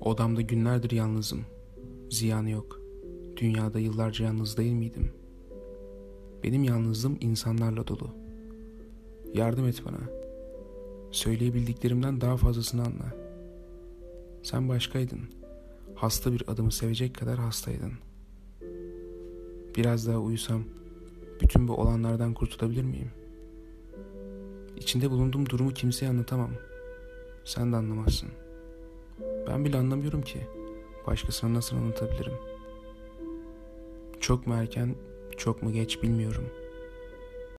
Odamda günlerdir yalnızım. Ziyanı yok. Dünyada yıllarca yalnız değil miydim? Benim yalnızlığım insanlarla dolu. Yardım et bana. Söyleyebildiklerimden daha fazlasını anla. Sen başkaydın. Hasta bir adamı sevecek kadar hastaydın. Biraz daha uyusam bütün bu olanlardan kurtulabilir miyim? İçinde bulunduğum durumu kimseye anlatamam. Sen de anlamazsın. Ben bile anlamıyorum ki. Başkasına nasıl anlatabilirim? Çok mu erken, çok mu geç bilmiyorum.